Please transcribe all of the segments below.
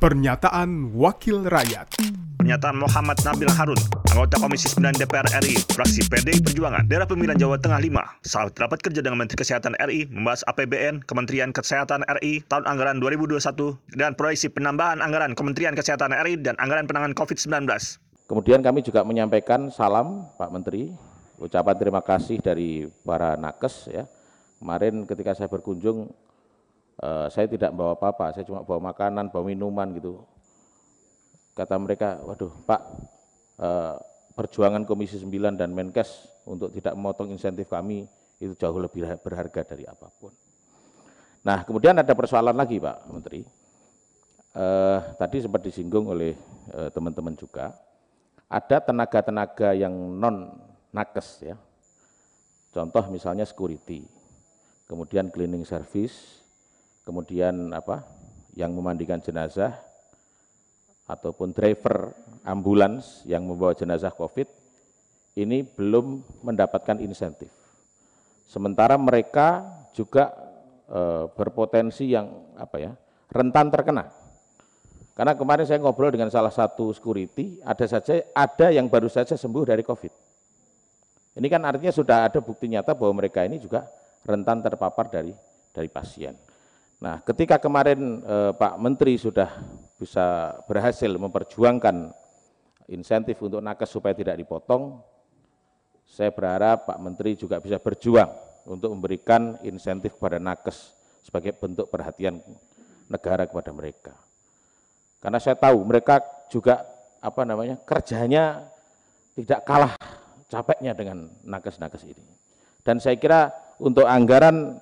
Pernyataan Wakil Rakyat Pernyataan Muhammad Nabil Harun, anggota Komisi 9 DPR RI, fraksi PDI Perjuangan, daerah pemilihan Jawa Tengah 5, saat rapat kerja dengan Menteri Kesehatan RI membahas APBN Kementerian Kesehatan RI tahun anggaran 2021 dan proyeksi penambahan anggaran Kementerian Kesehatan RI dan anggaran penanganan COVID-19. Kemudian kami juga menyampaikan salam Pak Menteri, ucapan terima kasih dari para nakes ya. Kemarin ketika saya berkunjung uh, saya tidak bawa apa-apa, saya cuma bawa makanan, bawa minuman gitu. Kata mereka, waduh Pak, uh, perjuangan Komisi 9 dan Menkes untuk tidak memotong insentif kami itu jauh lebih berharga dari apa pun. Nah, kemudian ada persoalan lagi Pak Menteri. Uh, tadi sempat disinggung oleh teman-teman juga, ada tenaga-tenaga yang non nakes ya. Contoh misalnya security, kemudian cleaning service, kemudian apa yang memandikan jenazah ataupun driver ambulans yang membawa jenazah COVID ini belum mendapatkan insentif. Sementara mereka juga e, berpotensi yang apa ya rentan terkena. Karena kemarin saya ngobrol dengan salah satu security, ada saja ada yang baru saja sembuh dari COVID. Ini kan artinya sudah ada bukti nyata bahwa mereka ini juga rentan terpapar dari dari pasien. Nah, ketika kemarin eh, Pak Menteri sudah bisa berhasil memperjuangkan insentif untuk nakes supaya tidak dipotong, saya berharap Pak Menteri juga bisa berjuang untuk memberikan insentif kepada nakes sebagai bentuk perhatian negara kepada mereka. Karena saya tahu mereka juga apa namanya kerjanya tidak kalah capeknya dengan nakes-nakes ini. Dan saya kira untuk anggaran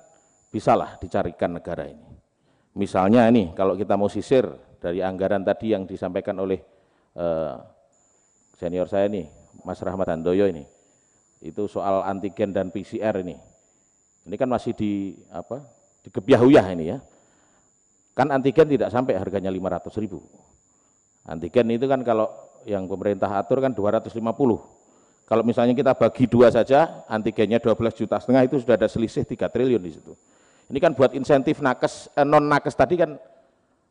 bisalah dicarikan negara ini. Misalnya ini kalau kita mau sisir dari anggaran tadi yang disampaikan oleh uh, senior saya ini, Mas Rahmat Handoyo ini, itu soal antigen dan PCR ini. Ini kan masih di apa? Dikebiahuyah ini ya. Kan antigen tidak sampai harganya 500 ribu. Antigen itu kan kalau yang pemerintah atur kan 250. Kalau misalnya kita bagi dua saja, antigennya 12 juta setengah itu sudah ada selisih 3 triliun di situ. Ini kan buat insentif nakes eh, non nakes tadi kan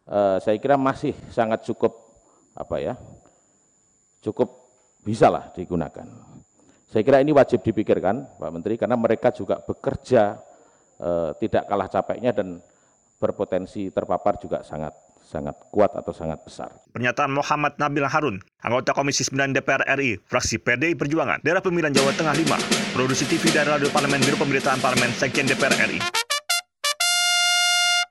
eh, saya kira masih sangat cukup apa ya cukup bisa lah digunakan. Saya kira ini wajib dipikirkan Pak Menteri karena mereka juga bekerja eh, tidak kalah capeknya dan berpotensi terpapar juga sangat sangat kuat atau sangat besar. Pernyataan Muhammad Nabil Harun, anggota Komisi 9 DPR RI, fraksi PDI Perjuangan, daerah pemilihan Jawa Tengah 5, produksi TV dari Radio Parlemen Biro Pemberitaan Parlemen Sekjen DPR RI.